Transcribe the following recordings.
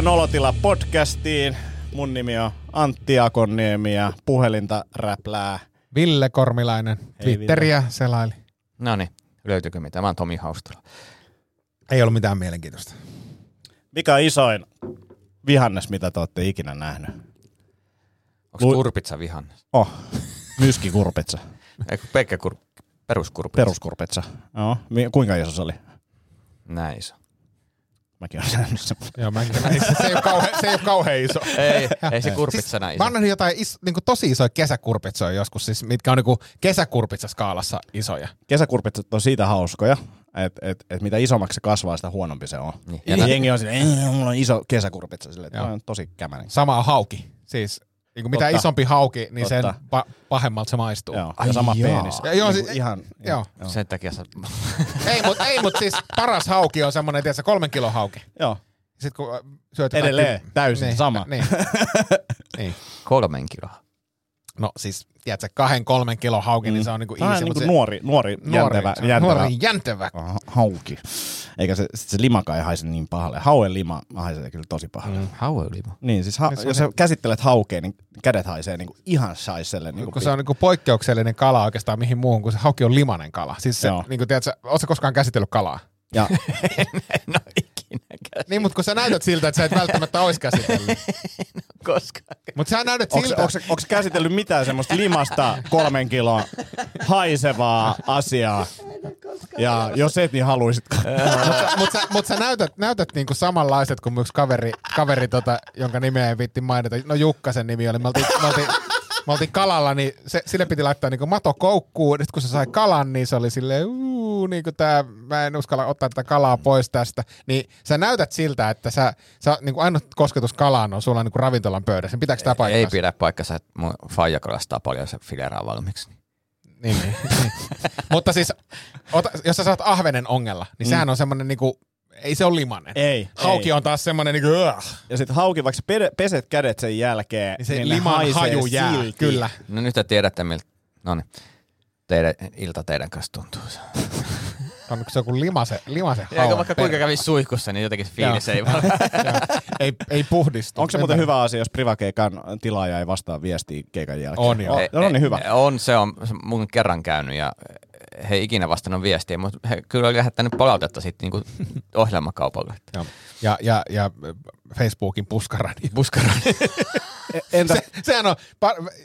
Tervetuloa Nolotila podcastiin. Mun nimi on Antti Akonniemi ja puhelinta räplää. Ville Kormilainen Twitteriä selaili. No niin, löytyykö mitä? Mä oon Tomi Haustala. Ei ollut mitään mielenkiintoista. Mikä on isoin vihannes, mitä te olette ikinä nähnyt? Onko Lu- kurpitsa vihannes? Oh, myskikurpitsa. Eikö pelkkä kur... peruskurpitsa? Peruskurpitsa. Joo. Mi- Kuinka iso se oli? Näin iso. Mäkin olen nähnyt sen. Joo, mä en, se, se, ei ole kauhean, se ei ole kauhean iso. Ei, ei se kurpitsa näin Mä iso. oon nähnyt jotain is, niin tosi isoja kesäkurpitsoja joskus, siis, mitkä on niin kesäkurpitsaskaalassa isoja. Kesäkurpitsat on siitä hauskoja, että et, et mitä isommaksi se kasvaa, sitä huonompi se on. Niin. Ja jengi on silleen, "Ei, mulla on iso kesäkurpitsa. Silleen, on tosi kämänen. Sama on hauki. Siis niin kuin mitä Totta. isompi hauki, niin sen Totta. pa- pahemmalta se maistuu. Joo, Ai ja sama jaa. penis. Ja joo, siis- ihan, joo. joo. Sen takia sä... Ei, mutta ei, mut siis paras hauki on semmoinen, tiedätkö, kolmen kilon hauki. joo. Sitten kun syöt Edelleen, ky- täysin niin, sama. Niin. niin. Kolmen kiloa. No siis, tiedätkö, kahden, kolmen kilon hauki, niin se on niinku Tämä on easy, niin mut kuin se- nuori, nuori, nuori, jäntevä, se jäntevä nuori jäntevä. ha- hauki. Eikä se, sit se limakaan ei haise niin pahalle. Hauen lima haisee kyllä tosi pahalle. Mm. Haueylima. Niin, siis ha- Niin jos sä käsittelet haukea, niin kädet haisee niin kuin ihan saiselle. Niin kun kuin se on niinku poikkeuksellinen kala oikeastaan mihin muuhun, kun se hauki on limanen kala. Siis se, Joo. niinku, tiedätkö, ootko koskaan käsitellyt kalaa? ja No ikinäkään. Niin, mutta kun sä näytät siltä, että sä et välttämättä ois käsitellyt. Koskaan. Mutta sä näytät onko, siltä, onko, onko käsitellyt mitään semmoista limasta kolmen kiloa haisevaa asiaa? Ja jos et, niin haluaisitko? mutta mut sä, mut sä näytät, näytät niinku samanlaiset kuin yksi kaveri, kaveri tota, jonka nimeä ei vitti mainita. No Jukkasen nimi oli. Me oltiin, me oltiin, me oltiin kalalla, niin se, sille piti laittaa niinku mato koukkuun. Sitten kun se sai kalan, niin se oli silleen, uu, niinku tää, mä en uskalla ottaa tätä kalaa pois tästä. Niin sä näytät siltä, että sä, sä niinku ainut kosketus kalaan on sulla niinku ravintolan pöydässä. Niin Pitääkö tää paikkansa? Ei pidä paikkansa, että mun faija kalastaa paljon se fileraa valmiiksi. Niin, niin. niin. Mutta siis, ota, jos sä saat ahvenen ongella, niin sehän on semmonen niinku, ei se ole limanen. Ei. Hauki ei. on taas semmonen niinku, uh, Ja sitten hauki, vaikka peset kädet sen jälkeen, niin se niin niin liman haju jää. silti. Kyllä. No nyt te tiedätte miltä... No niin. Teidän, ilta teidän kanssa tuntuu. On se joku limase, limase Ja hauen vaikka kuinka kävisi suihkussa, niin jotenkin se fiilis Joo. ei vaan... ei, ei puhdistu. Onko se muuten hyvä asia, jos privakeikan tilaaja ei vastaa viestiä keikan jälkeen? On joo. Oh, no niin, hyvä. On, se on mun kerran käynyt ja he ei ikinä vastannut viestiä, mutta he kyllä oli lähettänyt palautetta sitten niinku ohjelmakaupalle. Joo. Ja, ja, ja Facebookin puskaradio. Puskaradio. E- Entä, Se, sehän on,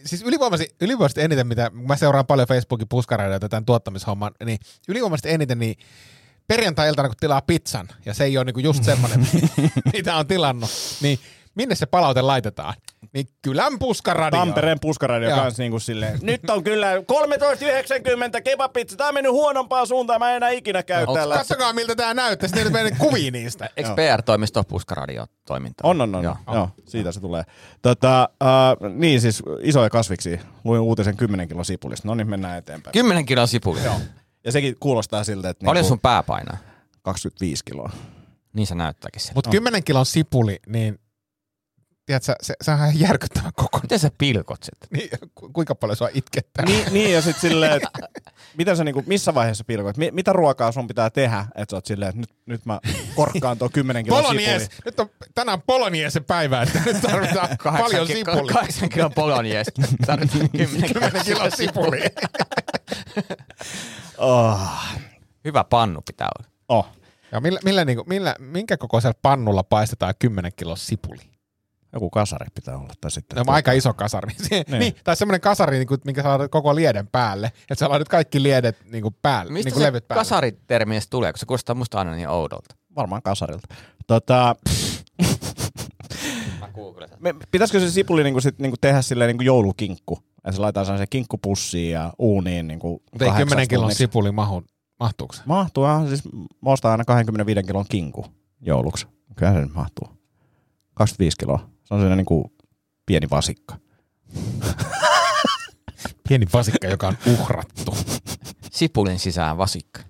siis ylivoimaisesti, ylivoimaisesti eniten, mitä mä seuraan paljon Facebookin puskaradioita tämän tuottamishomman, niin ylivoimaisesti eniten niin perjantai-iltana, kun tilaa pizzan, ja se ei ole niinku just semmoinen, mitä on tilannut, niin minne se palaute laitetaan? Niin kylän puskaradio. Tampereen puskaradio Joo. kanssa niin kuin silleen, nyt on kyllä 13,90 kebabpizza, tää on mennyt huonompaan suuntaan, mä en enää ikinä käy Onks- täällä. Katsokaa miltä tää näyttää, sitten meidän kuvia niistä. Eikö. PR-toimisto ole puskaradio toimintaa? On, on, on. Joo. Joo. Joo, siitä se tulee. Tota, uh, niin siis isoja kasviksi. Luin uutisen 10 kilon sipulista. No niin, mennään eteenpäin. 10 kiloa sipulia. Joo. Ja sekin kuulostaa siltä, että Paljon niinku sun pää painaa? 25 kiloa. Niin se näyttääkin. Mutta 10 kilon sipuli, niin tiedätkö, se, se on ihan järkyttävän kokoinen. Miten sä pilkot sitten? Niin, ku- kuinka paljon sua itkettää? Niin, niin ja sitten silleen, että miten sä niinku, missä vaiheessa pilkoit? Mi- mitä ruokaa sun pitää tehdä, että sä oot silleen, että nyt, nyt mä korkkaan tuo 10 kilon Polonies! sipuli. Nyt on tänään Poloniesen päivä, että nyt tarvitaan paljon sipulia. 8 kiloa polonies. Tarvitaan 10 10 kilon sipuli. Oh. Hyvä pannu pitää olla. oh. Ja millä, millä, niinku, millä, minkä kokoisella pannulla paistetaan 10 kilon sipuli? Joku kasari pitää olla. Tai sitten, Ne on aika iso kasari. niin. Niin. niin, tai semmoinen kasari, niin kuin, minkä sä laitat koko lieden päälle. Että sä laitat kaikki liedet niin kuin päälle, Mistä niin kuin se levyt päälle. kasaritermi edes tulee, kun se kuulostaa musta aina niin oudolta? Varmaan kasarilta. Tota, me, pitäisikö se sipuli niinku sit, niinku tehdä silleen niinku joulukinkku? Ja se laitetaan se kinkkupussiin ja uuniin niinku Mutta ei 10 kahdeksaksi kilon sipuli mahu, mahtuuko se? Mahtuu, ah, siis mä ostan aina 25 kilon kinku jouluksi. Kyllä se nyt mahtuu. 25 kiloa. Se on sellainen niinku pieni vasikka. Pieni vasikka, joka on uhrattu. Sipulin sisään vasikka.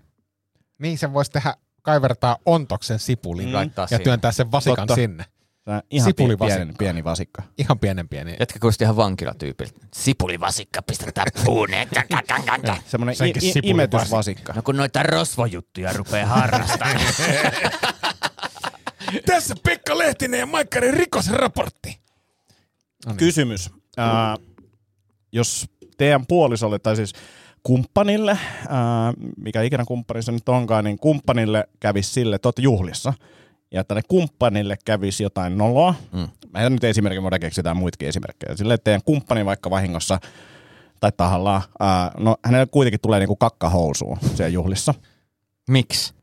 Niin sen voisi tehdä, kaivertaa ontoksen sipuliin Mm. ja siihen. työntää sen vasikan Totta. sinne. Se on ihan Sipulivasikka. pieni, pieni vasikka. Ihan pienen pieni. Jätkä kuulosti ihan vankilatyypiltä. Sipulivasikka pistetään puuneen. Semmoinen i- i- imetysvasikka. No kun noita rosvojuttuja rupeaa harrastamaan. Tässä Pekka Lehtinen ja Maikkarin rikosraportti. Kysymys. Ää, jos teidän puolisolle, tai siis kumppanille, ää, mikä ikinä kumppani se nyt onkaan, niin kumppanille kävisi sille, että juhlissa, ja että ne kumppanille kävisi jotain noloa. Mm. Mä nyt esimerkin, voidaan keksiä jotain muitakin esimerkkejä. Sille, että teidän kumppani vaikka vahingossa tai tahallaan, ää, no hänelle kuitenkin tulee niinku kakkahousuun siellä juhlissa. Miksi?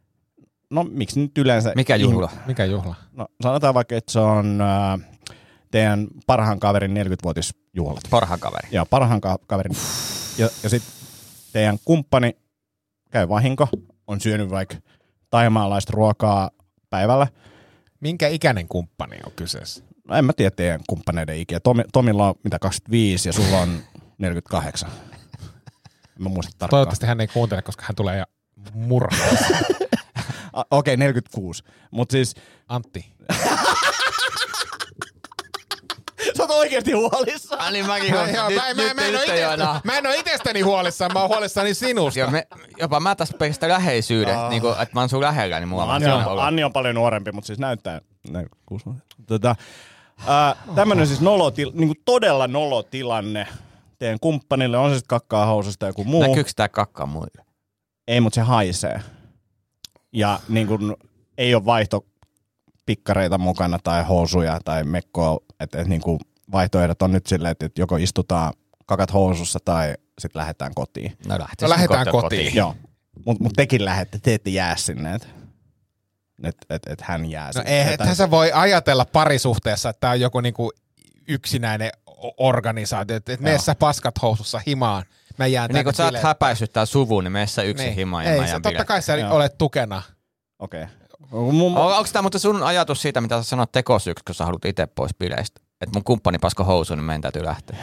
No miksi nyt yleensä? Mikä juhla? Mikä juhla? No sanotaan vaikka, että se on ää, teidän parhaan kaverin 40-vuotisjuhlat. Parhaan kaveri. Ja parhaan ka- kaverin. Ja, ja sitten teidän kumppani käy vahinko, on syönyt vaikka taimaalaista ruokaa päivällä. Minkä ikäinen kumppani on kyseessä? No en mä tiedä teidän kumppaneiden ikiä. Tomi, Tomilla on mitä 25 ja sulla on 48. En mä muista tarkkaan. Toivottavasti hän ei kuuntele, koska hän tulee ja murhaa. Okei, okay, 46. Mutta siis Antti. sä oot oikeesti huolissa. Ah, niin mäkin Mä, olen. joo, Nyt, mä, mä, nyt, mä, en nyt ite, mä en ole itsestäni huolissaan, mä oon huolissani sinusta. Joo, me, jopa mä tästä pelkästä läheisyyden, Aa. niin kuin, että mä oon sun lähellä, niin mulla on Anni on. Anni on paljon nuorempi, mutta siis näyttää 46. Tota, ää, tämmönen siis nolotil, niinku todella nolotilanne teidän kumppanille, on se sitten kakkaa housusta joku muu. Näkyykö tää kakkaa muille? Ei, mutta se haisee. Ja niin kun, ei ole vaihto pikkareita mukana tai housuja tai mekkoa. Että et, niin kun vaihtoehdot on nyt silleen, että et joko istutaan kakat housussa tai sitten lähdetään kotiin. No, No lähdetään kotiin. Joo. Mutta mut tekin lähette, te ette jää sinne. Että et, et, et hän jää No sinne. ethän sä voi ajatella parisuhteessa, että tää on joku niinku yksinäinen organisaatio, että et mene Joo. sä paskat housussa himaan, mä jään Niin kun sä oot häpäissyt tää suvun, niin mene sä yksin Niin. himaan ja Ei, mä sä, jään totta kai sä Joo. olet tukena. Okei. Okay. Mun, On, onko tämä mutta sun ajatus siitä, mitä sä sanoit tekosyksi, kun sä haluat itse pois bileistä? Että mun kumppani pasko housuun, niin meidän täytyy lähteä.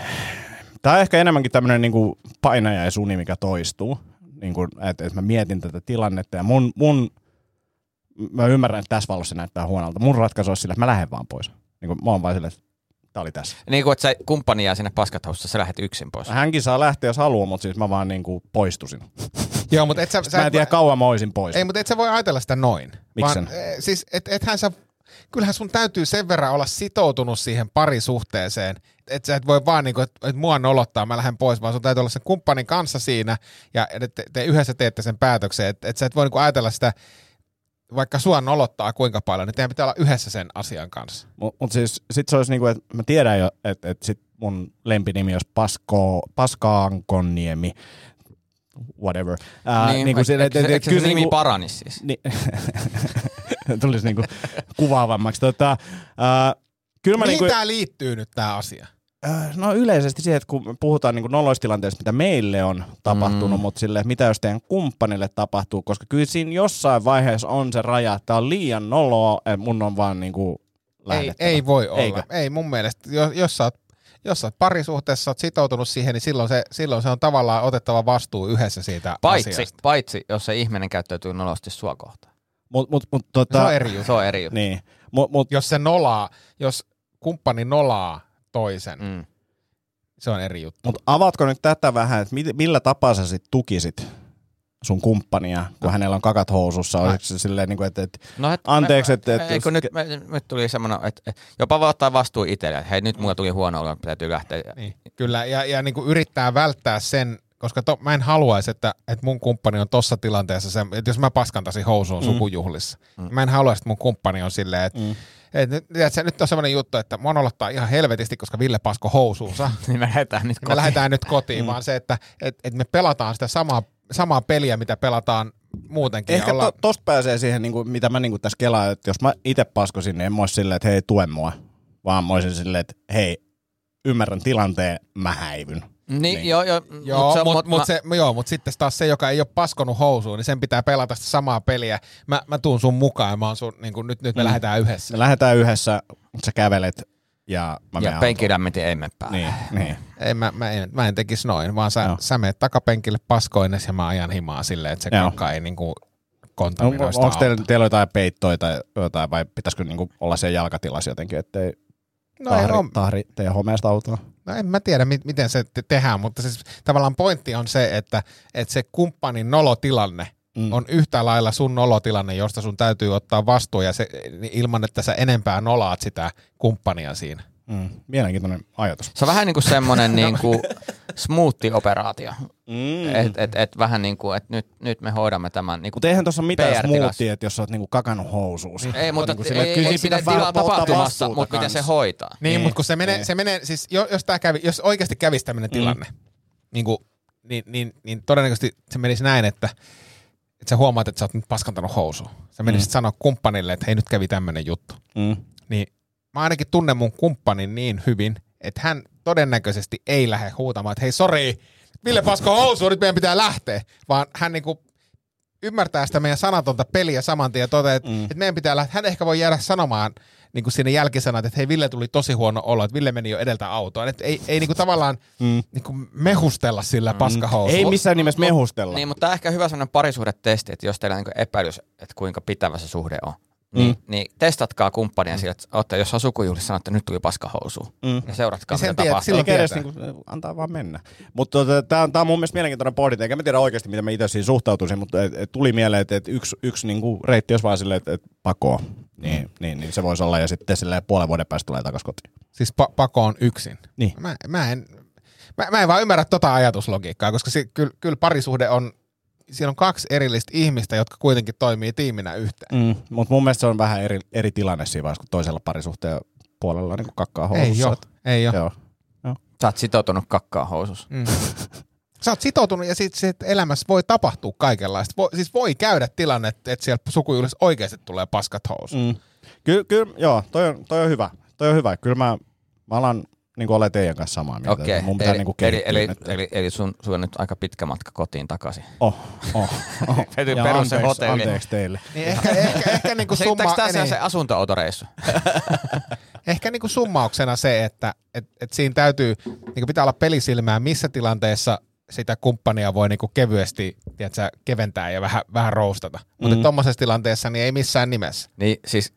Tämä on ehkä enemmänkin tämmöinen niinku painajaisuni, mikä toistuu. Niinku, että et mä mietin tätä tilannetta ja mun, mun, mä ymmärrän, että tässä valossa se näyttää huonolta. Mun ratkaisu olisi sillä, että mä lähden vaan pois. Niinku, mä oon vaan silleen, että tää oli tässä. Niin kuin, että sä kumppani jää sinne paskat housussa, sä lähdet yksin pois. Hänkin saa lähteä, jos haluaa, mutta siis mä vaan niinku poistusin. Joo, mutta et sä, Mä en tiedä, kauan mä oisin pois. Ei, mutta et sä voi ajatella sitä noin. Miksen? Vaan, eh, siis, et, ethän sä, kyllähän sun täytyy sen verran olla sitoutunut siihen parisuhteeseen, että sä et voi vaan niinku, että et mua nolottaa, mä lähden pois, vaan sun täytyy olla sen kumppanin kanssa siinä, ja et te, te yhdessä teette sen päätöksen, että et sä et voi niinku ajatella sitä, vaikka sua nolottaa kuinka paljon, niin teidän pitää olla yhdessä sen asian kanssa. Mutta mut siis sit se olisi niinku, että mä tiedän jo, että et sit mun lempinimi olisi Pasko, Paskaankoniemi, whatever. Ää, niin, niinku eikö, sille, eikö, et- et- eikö se nimi niinku- paranisi siis? Niin, tulisi niinku kuvaavammaksi. Tota, äh, kyllä mä Mihin niinku, tämä liittyy nyt tämä asia? Äh, no yleisesti siihen, että kun puhutaan niinku noloistilanteesta, mitä meille on tapahtunut, Mm. mutta sille, että mitä jos teidän kumppanille tapahtuu, koska kyllä siinä jossain vaiheessa on se raja, että on liian noloa, että mun on vaan niinku Ei, lähdettävä. ei voi olla. Eikö? Ei mun mielestä. Jos, jos, sä oot, jos sä oot parisuhteessa, sä oot sitoutunut siihen, niin silloin se, silloin se on tavallaan otettava vastuu yhdessä siitä Paitsi, asiasta. paitsi, jos se ihminen käyttäytyy nolosti sua kohtaan. Mut, mut, mut, Se tota, on eri juttu. Se on eri juttu. Niin, mut, mut, Jos se nolaa, jos kumppani nolaa toisen, mm. Se on eri juttu. mut avaatko nyt tätä vähän, että millä tapaa sä sit tukisit sun kumppania, kun No. hänellä on kakat housussa? Olisiko se silleen, niinku, että, että No, et, Anteeksi, että- Eikö jos- nyt, me, nyt tuli semmoinen, että että jopa voi ottaa vastuu itselle, että hei nyt mulla tuli huono olo, täytyy lähteä. Niin, kyllä, ja, ja niin kuin yrittää välttää sen, koska to, mä en haluaisi, että, että mun kumppani on tossa tilanteessa, se, että jos mä paskantaisin housuun Mm. sukujuhlissa, mm. mä en haluaisi, että mun kumppani on silleen, että Mm. Et, nyt, tiedätkö, nyt on semmoinen juttu, että mua nolottaa ihan helvetisti, koska Ville pasko housuunsa. niin me lähdetään nyt Niin me kotiin. lähdetään nyt kotiin, Mm. vaan se, että et, et me pelataan sitä samaa, samaa peliä, mitä pelataan muutenkin. Ehkä ja ollaan, to, tosta pääsee siihen, niin kuin, mitä mä niin kuin tässä kelaan, että jos mä itse paskosin, niin en mä olisi silleen, että hei, tue mua. Vaan mä olisin silleen, että hei, ymmärrän tilanteen, mä häivyn. Niin, Niin. joo, joo. Joo, mut se mutta mut mut mä- se, joo, mut sitten taas se, joka ei ole paskonut housuun, niin sen pitää pelata sitä samaa peliä. Mä, mä tuun sun mukaan ja mä oon sun, niin kun, nyt, nyt me Mm. lähdetään yhdessä. Me lähdetään yhdessä, sä kävelet ja mä Ja menen penkilämmentin ei mene päälle. Niin, niin. Ei, mä, mä, en, mä en tekisi noin, vaan sä, sä menet takapenkille paskoines ja mä ajan himaa silleen, että se Joo. kakka ei niinku Onko, kontaminoista onko teillä, teillä jotain peittoja tai jotain, vai pitäisikö niinku olla siellä jalkatilassa jotenkin, ettei No, ei, tahri, on, tahri teidän homeesta autoa? No en mä tiedä, mi- miten se te- tehdään, mutta siis tavallaan pointti on se, että, että se kumppanin nolotilanne mm. on yhtä lailla sun nolotilanne, josta sun täytyy ottaa vastuu ja se, ilman, että sä enempää nolaat sitä kumppania siinä. Mm. Mielenkiintoinen ajatus. Se on vähän niin kuin semmoinen niin kuin smoothie-operaatio. Mm. Et, et, et vähän niin kuin, että nyt, nyt me hoidamme tämän niin Mutta eihän tuossa mitään smoothie, että jos sä oot niinku kakannut housuus. Ei, mutta niin sille, ei, kyllä ei, pitää tilaa tapahtumassa, mutta miten se hoitaa. Niin, niin. mutta kun se menee, niin. se menee siis jos, tää kävi, jos oikeasti kävisi tämmöinen mm. tilanne, niin, kuin, niin, niin, niin todennäköisesti se menisi näin, että että sä huomaat, että sä oot nyt paskantanut housu. Sä menisit mm. sanoa kumppanille, että hei nyt kävi tämmöinen juttu. Mm. Niin mä ainakin tunnen mun kumppanin niin hyvin, että hän todennäköisesti ei lähde huutamaan, että hei sori, Ville Pasko housu, nyt meidän pitää lähteä. Vaan hän niinku ymmärtää sitä meidän sanatonta peliä saman tien ja toteaa, että, mm. että meidän pitää lähteä. Hän ehkä voi jäädä sanomaan niin kuin sinne jälkisanat, että hei Ville tuli tosi huono olo, että Ville meni jo edeltä autoon. Että ei, ei niin kuin tavallaan mm. niin kuin mehustella sillä mm. paskahousulla. Ei missään nimessä mehustella. Niin, mutta tämä on ehkä hyvä sellainen parisuhdetesti, että jos teillä on niin epäilys, että kuinka pitävä se suhde on, niin, mm. niin testatkaa kumppania mm. sillä, että ootte, jos on sukujuhlissa sanoo, että nyt tuli paskahousu. Mm. Ja seuratkaa, niin mitä tapahtuu. Silloin edes niin kuin, antaa vaan mennä. Mutta tota, tämä on, tää on mun mielestä mielenkiintoinen pohdinta, eikä mä tiedä oikeasti, miten mä itse siinä suhtautuisin, mutta et, et, tuli mieleen, että et yksi, yksi niin kuin reitti olisi vaan silleen, että et pakoo. Niin, mm. niin, niin, se voisi olla, ja sitten silleen puolen vuoden päästä tulee takaisin kotiin. Siis pa- pako on yksin? Niin. Mä, mä en, Mä, mä en vaan ymmärrä tota ajatuslogiikkaa, koska se, kyllä, kyllä parisuhde on siellä on kaksi erillistä ihmistä, jotka kuitenkin toimii tiiminä yhteen. Mm, mutta mun mielestä se on vähän eri, eri tilanne siinä vaiheessa, kun toisella parisuhteen puolella niin kakkaa housussa. Ei ole, ei ole. Joo. Joo. Sä oot sitoutunut kakkaa housussa. Mm. Sä oot sitoutunut ja sitten sit elämässä voi tapahtua kaikenlaista. Voi, siis voi käydä tilanne, että et siellä sukujuhlissa oikeasti tulee paskat housu. Mm. Kyllä, ky, joo, toi on, toi on hyvä. Toi on hyvä. Kyllä mä, mä alan niin kuin olen teidän kanssa samaa mieltä. Okei, Mun pitää eli, niin eli, eli, eli, eli sun, sun on nyt aika pitkä matka kotiin takaisin. Oh, oh, oh. Vety perus se hotelli. Anteeksi teille. Niin ehkä, ehkä, ehkä niin kuin summa... Eikö tässä niin. se asunto-autoreissu? ehkä niin kuin summauksena se, että et, et siinä täytyy, niin kuin pitää olla pelisilmää, missä tilanteessa sitä kumppania voi niinku kevyesti tiedätkö, keventää ja vähän, vähän roustata. Mutta mm. tuommoisessa tilanteessa niin ei missään nimessä. Niin siis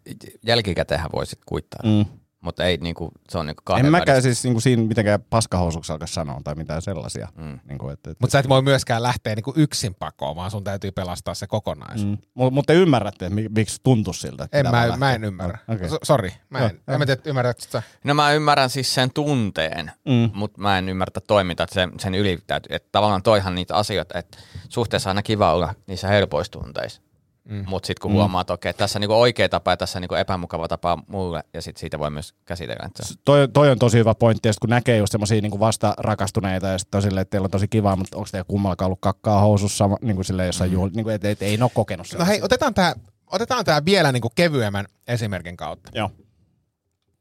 jälkikäteenhän voisit kuittaa. Mm. Mutta ei niinku, se on niinku kahden En mäkään siis niinku siinä mitenkään paskahousuksi alkaa sanoa tai mitään sellaisia. Mm. Niinku, et, et, Mutta sä et voi myöskään lähteä niinku yksin pakoon, vaan sun täytyy pelastaa se kokonaisuus. Mm. Mutta mut te ymmärrätte, miksi tuntuu siltä? En mä, mä en ymmärrä. Okay. So, sori, mä en, no, en mä tiedä, ymmärrätkö sitä? No mä ymmärrän siis sen tunteen, mm. mutta mä en ymmärrä toimintaa sen, sen yli. Että tavallaan toihan niitä asioita, että suhteessa aina kiva olla niissä helpoissa tunteissa. Mm. Mutta sitten kun mm. huomaa, että okei, tässä on niinku oikea tapa ja tässä on niinku epämukava tapa mulle, ja sitten siitä voi myös käsitellä. Että toi, toi, on tosi hyvä pointti, ja kun näkee just semmoisia niinku vasta rakastuneita, ja sitten silleen, että teillä on tosi kiva, mutta onko teillä kummallakaan ollut kakkaa housussa, niin kuin silleen jossain mm. juhli, niin kuin, et, et, ei ole kokenut sitä. No hei, otetaan tämä otetaan tää vielä niinku kevyemmän esimerkin kautta. Joo.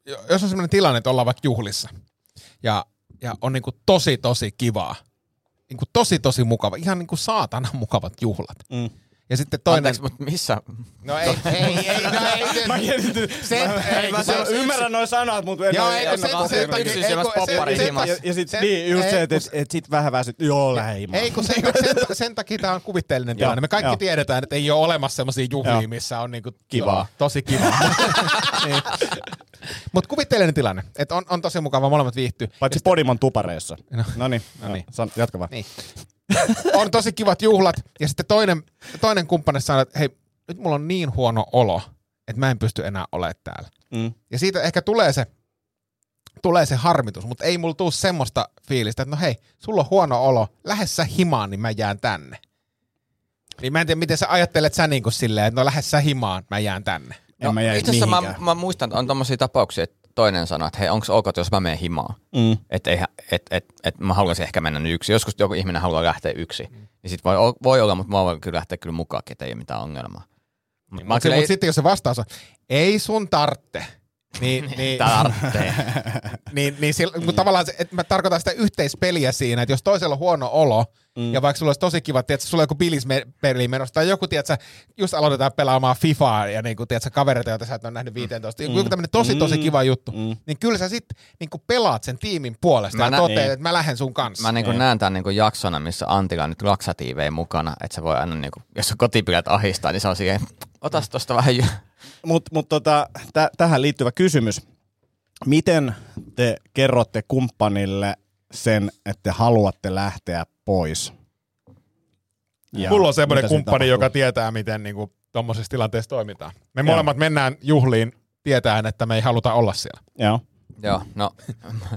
Jos on semmoinen tilanne, että ollaan vaikka juhlissa, ja, ja on niinku tosi, tosi kivaa, niinku tosi, tosi mukava, ihan niinku saatana mukavat juhlat. Mm ja sitten toinen... Anteeksi, mutta missä? No ei, ei, ei, no ei. Mä sen, mä, ei, mä se, ymmärrän noin sanat, mutta en joo, eikö sen, sen, takia, poppari Ja, ja sit, niin, just se, että et, sit vähän väsyt, joo, lähde Ei, kun sen, sen, sen takia tämä on kuvitteellinen tilanne. Me kaikki tiedetään, että ei ole olemassa sellaisia juhlia, missä on niinku kivaa. Tosi kivaa. niin. Mutta kuvitteellinen tilanne, että on, on tosi mukava, molemmat viihtyy. Paitsi Podimon tupareissa. No niin, no niin. Jatka vaan. Niin on tosi kivat juhlat, ja sitten toinen, toinen kumppani sanoo, että hei, nyt mulla on niin huono olo, että mä en pysty enää olemaan täällä. Mm. Ja siitä ehkä tulee se, tulee se harmitus, mutta ei mulla tule semmoista fiilistä, että no hei, sulla on huono olo, lähes sä himaan, niin mä jään tänne. Niin mä en tiedä, miten sä ajattelet sä niin kuin silleen, että no lähes sä himaan, mä jään tänne. En no, mä itse asiassa mä, mä, muistan, että on tommosia tapauksia, että toinen sanoi, että hei, onko ok, jos mä menen himaan? Mm. Että et, et, et, mä haluaisin ehkä mennä nyt yksi. Joskus joku ihminen haluaa lähteä yksi. Mm. Niin sit voi, voi olla, mutta mä voin kyllä lähteä kyllä mukaan, että ei ole mitään ongelmaa. Niin, mutta mut ei... sitten jos se vastaus on, ei sun tartte, niin, niin, Tarttee. niin, niin sillä, mm. tavallaan se, että mä tarkoitan sitä yhteispeliä siinä, että jos toisella on huono olo, mm. ja vaikka sulla olisi tosi kiva, että sulla on joku peli menossa, tai joku, tiedätkö, just aloitetaan pelaamaan FIFAa, ja niin kuin, tiedätkö, kavereita, joita sä et ole nähnyt 15, mm. joku tämmöinen tosi, tosi mm. kiva juttu, mm. niin kyllä sä sitten niin pelaat sen tiimin puolesta mä ja nä- toteat, niin. että mä lähden sun kanssa. Mä niin kuin näen tämän niin kuin jaksona, missä Antila on nyt laksatiivejä mukana, että se voi aina, niin kuin, jos kotipilät ahistaa, niin se on siihen, otas tosta vähän mutta mut tota, t- tähän liittyvä kysymys. Miten te kerrotte kumppanille sen, että te haluatte lähteä pois? Ja Mulla on semmoinen kumppani, joka tietää, miten niinku, tuommoisessa tilanteessa toimitaan. Me Joo. molemmat mennään juhliin tietäen, että me ei haluta olla siellä. Joo. Joo, no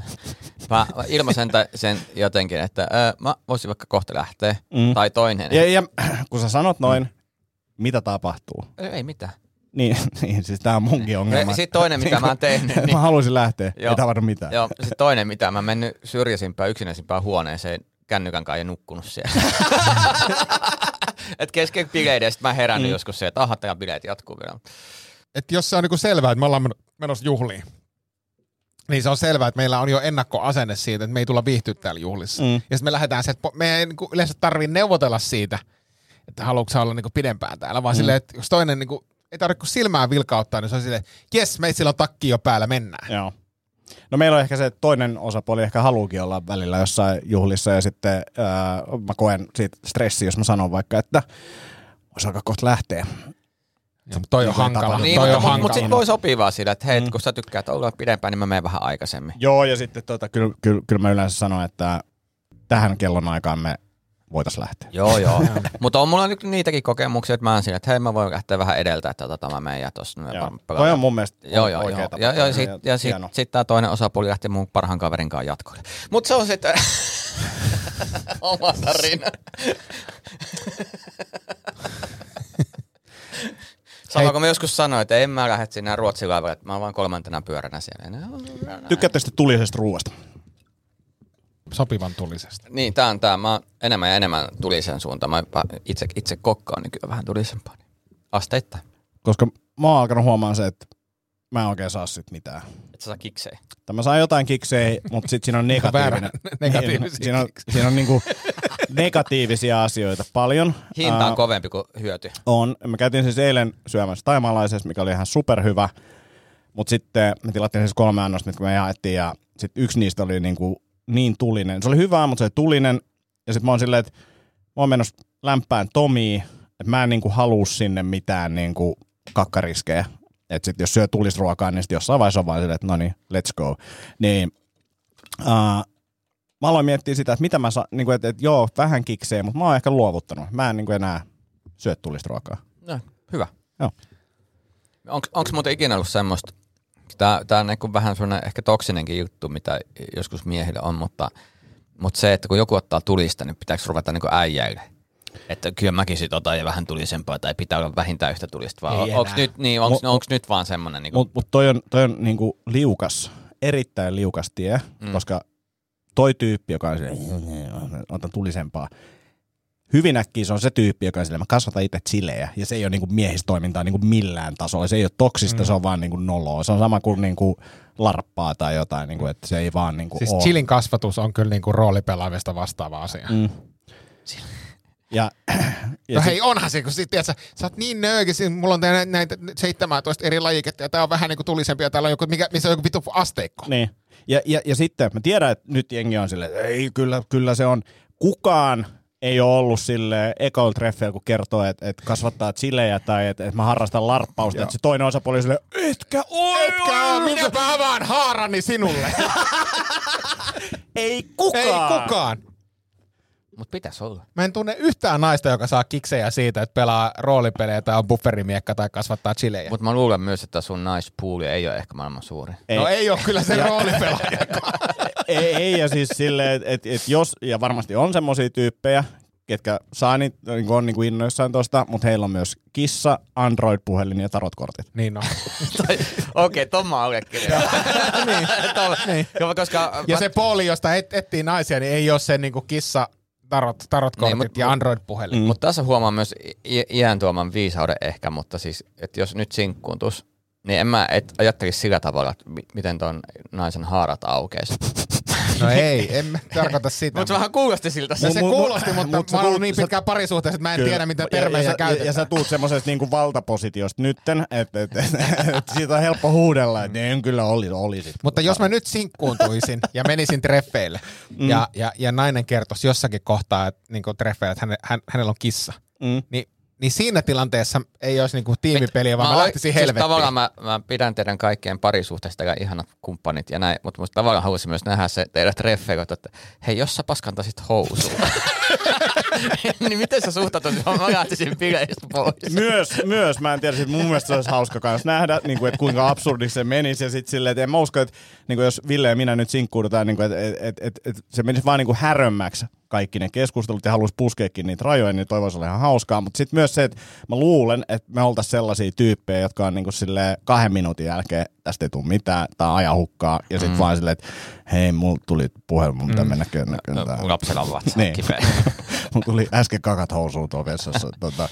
mä, ilmaisen sen jotenkin, että ö, mä voisin vaikka kohta lähteä. Mm. Tai toinen. Ja, ja kun sä sanot noin, mitä tapahtuu? Ei mitään. Niin, niin siis tää on munkin ongelma. Ja sit toinen, mitä mä oon tehnyt, Niin. niin- Mä haluaisin lähteä, Joo. ei tapahdu mitään. Joo, sitten toinen, mitä mä mennyt syrjäisimpään, yksinäisimpään huoneeseen kännykän kanssa ja nukkunut siellä. Et kesken bileiden, sitten mä herännyt mm. joskus se, että aha, tää bileet jatkuu vielä. Et jos se on niinku selvää, että me ollaan men- menossa juhliin, niin se on selvää, että meillä on jo ennakkoasenne siitä, että me ei tulla viihtyä täällä juhlissa. Mm. Ja sitten me lähdetään se, että me ei niinku yleensä tarvii neuvotella siitä, että haluatko olla niinku pidempään täällä, vaan mm. silleen, että jos toinen niinku, ei tarvitse kuin silmää vilkauttaa, niin se on silleen, että jes, meitsillä on takki jo päällä, mennään. Joo. No meillä on ehkä se, toinen osapuoli ehkä haluukin olla välillä jossain juhlissa ja sitten ää, mä koen siitä stressiä, jos mä sanon vaikka, että voisi alkaa kohta lähteä. Ja, mutta toi on Niin hankala. Niin, toi mutta, on mutta, hankala. mutta sitten voi sopia vaan sillä, että hei, mm. kun sä tykkäät olla pidempään, niin mä menen vähän aikaisemmin. Joo, ja sitten tota, kyllä, kyllä, kyllä mä yleensä sanon, että tähän kellon aikaan me voitaisiin lähteä. Joo, joo. mutta on mulla nyt niitäkin kokemuksia, että mä oon siinä, että hei, mä voin lähteä vähän edeltä, että tota, mä menen ja tossa. Joo. Toi on mun mielestä Joo, joo, oikea joo. tapa. Ja, ja, sit, ja sit, sit tää toinen osapuoli lähti mun parhaan kaverin kanssa jatkoille. Mut se on sitten oma tarina. Sama kun mä joskus sanoin, että en mä lähde sinne Ruotsin laivalle, että mä oon vaan kolmantena pyöränä siellä. No, Tykkäätte sitten tulisesta ruoasta? Sopivan tulisesta. Niin, tää on tää. Mä enemmän ja enemmän tulisen suuntaan. Mä itse, itse kokkaan niin kyllä vähän tulisempaa. Niin Asteittain. Koska mä oon alkanut huomaan se, että mä en oikein saa sit mitään. Et sä saa kiksejä. Tai mä saan jotain kiksejä, mutta sitten siinä on negatiivinen. Negatiivisia siinä on, siinä on niinku negatiivisia asioita paljon. Hinta on Ää, kovempi kuin hyöty. On. Me käytiin siis eilen syömässä taimalaisessa, mikä oli ihan superhyvä. Mutta sitten me tilattiin siis kolme annosta, mitkä me jaettiin. Ja sitten yksi niistä oli niinku niin tulinen. Se oli hyvä, mutta se oli tulinen. Ja sitten mä oon silleen, että mä oon menossa lämpään Tomiin. Että mä en niinku halua sinne mitään niinku kakkariskejä. Että sitten jos syö tulisruokaa, niin sitten jossain vaiheessa on vaan silleen, että no niin, let's go. Niin, uh, mä aloin miettiä sitä, että mitä mä saan, niin kuin, että, että joo, vähän kiksee, mutta mä oon ehkä luovuttanut. Mä en niin kuin enää syö tulisruokaa. No, hyvä. Joo. Onks muuten ikinä ollut semmoista, tää, tää on niinku vähän sellainen ehkä toksinenkin juttu, mitä joskus miehillä on, mutta, mutta se, että kun joku ottaa tulista, niin pitääkö ruveta niinku äijäille? Että kyllä mäkin sit otan ja vähän tulisempaa, tai pitää olla vähintään yhtä tulista, vai Ei on, onks enää. nyt, niin, onks, Mu- onks nyt vaan semmonen niinku, Mutta mut toi on, toi on niin liukas, erittäin liukas tie, mm. koska toi tyyppi, joka on silleen, otan tulisempaa, hyvin äkkiä se on se tyyppi, joka on silleen, mä kasvatan itse chilejä, ja se ei ole niin kuin miehistoimintaa niin kuin millään tasolla. Se ei ole toksista, mm. se on vaan niin kuin noloa. Se on sama kuin, niin kuin larppaa tai jotain, niin kuin, että se ei vaan niin kuin Siis ole. chillin kasvatus on kyllä niinku roolipelaamista vastaava asia. Mm. Ja, ja No hei, onhan se, kun sit, tiedät, sä, sä oot niin nöyki, siis mulla on näitä, näitä 17 eri lajiketta ja tää on vähän niinku tulisempi ja täällä on joku, mikä, missä on joku vittu asteikko. Niin. Ja, ja, ja sitten mä tiedän, että nyt jengi on silleen, että ei, kyllä, kyllä se on. Kukaan ei ole ollut sille ekoil treffeillä, kun kertoo, että, että kasvattaa chilejä tai että, että mä harrastan larppausta. Että se toinen osapuoli on silleen, etkä oi, Etkä oo, minäpä avaan haarani sinulle. Ei kukaan. Ei kukaan. Mut pitäis olla. Mä en tunne yhtään naista, joka saa kiksejä siitä, että pelaa roolipelejä tai on bufferimiekka tai kasvattaa chilejä. Mut mä luulen myös, että sun naispuuli ei ole ehkä maailman suurin. Ei. No ei ole kyllä se roolipelaaja. ei, ei, ja siis silleen, että et, et jos, ja varmasti on semmoisia tyyppejä, ketkä saa niitä, niin on niin kuin innoissaan tosta, mutta heillä on myös kissa, Android-puhelin ja tarotkortit. niin on. Okei, okay, ton mä allekirjoitan. niin, niin. Koska Ja se pooli, josta et, etsii naisia, niin ei ole se niinku kissa, tarot, tarotkortit Niin, ja Android-puhelin. Mm. Mutta tässä huomaa myös i- iän tuoman viisauden ehkä, mutta siis, että jos nyt sinkkuuntus, niin en mä et ajattelisi sillä tavalla, että mi- miten ton naisen haarat aukeisi. No ei, en mä tarkoita sitä. Mutta vähän kuulosti siltä. No Se, kuulosti, mutta mut mä oon niin pitkään parisuhteessa, että mä en Kyllä. tiedä, mitä termejä ja, sä ja, käytät. ja sä tuut semmoisesta niinku valtapositiosta nytten, että et, et, et, siitä on helppo huudella, että en kyllä oli, olisit. Mutta jos mä nyt sinkkuuntuisin ja menisin treffeille Mm. ja, ja, ja nainen kertoisi jossakin kohtaa että, niin treffeillä, että häne, hän, hänellä on kissa, Mm. niin, niin siinä tilanteessa ei olisi niin tiimipeliä, vaan mä, oon- lähtisin siis helvettiin. tavallaan mä, mä, pidän teidän kaikkien parisuhteista ja ihanat kumppanit ja näin, mutta musta tavallaan haluaisin myös nähdä se teidät treffeillä, että hei, jos sä paskantaisit housuun. niin miten sä suhtautut, jos mä lähtisin bileistä pois? myös, myös, mä en tiedä, sit mun mielestä se olisi hauska kans nähdä, niin kuin, että kuinka absurdiksi se menisi. Ja sitten silleen, että en mä usko, että niin kuin jos Ville ja minä nyt sinkkuudutaan, niin kuin, että että että että, että se menisi vaan niin kuin härömmäksi kaikki ne keskustelut ja haluaisi puskeekin niitä rajoja, niin toi voisi olla ihan hauskaa. Mutta sitten myös se, että mä luulen, että me oltaisiin sellaisia tyyppejä, jotka on niin kuin silleen kahden minuutin jälkeen, tästä ei tule mitään, tai ajan hukkaa, ja sitten mm. vaan silleen, että hei, mulla tuli puhelu, mun pitää mennä könnäkön. No, lapsella on vatsa Niin. kipeä. Mulla tuli äsken kakat housuun tuolla vessassa, tota,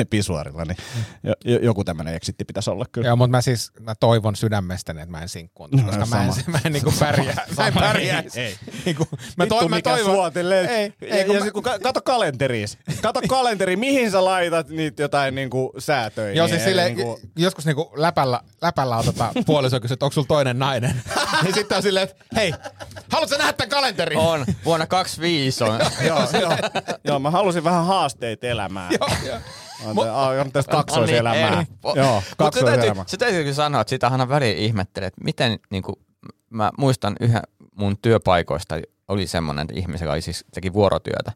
en pisuarilla, niin jo, jo, joku tämmöinen eksitti pitäisi olla kyllä. Joo, mutta mä siis mä toivon sydämestäni, että mä en sinkkuun, koska No, mä en, sama. mä en niinku pärjää. Mä en pärjää. ei. Niinku, mä, Vittu, toi, mä toivon. suotilleen. Ei, ja, ei, kun ja mä- sit kun ka- kato kalenteriis. Kato kalenteri, mihin sä laitat niitä jotain niinku säätöjä. Joo, niin siis ei silleen, niinku, joskus niinku läpällä, läpällä on tota, puoliso kysyä, että onko sulla toinen nainen. niin sitten on silleen, että hei, haluatko nähdä tämän kalenterin? On. Vuonna 25 on. joo, joo, joo, mä halusin vähän haasteita elämään. Joo, joo. On, te- on tästä kaksoiselämää. On. Joo, kaksoiselämää. se täytyy kyllä sanoa, että sitä aina väliin ihmettelee, että miten niin kuin, mä muistan yhden mun työpaikoista oli semmoinen ihminen, joka siis, teki vuorotyötä,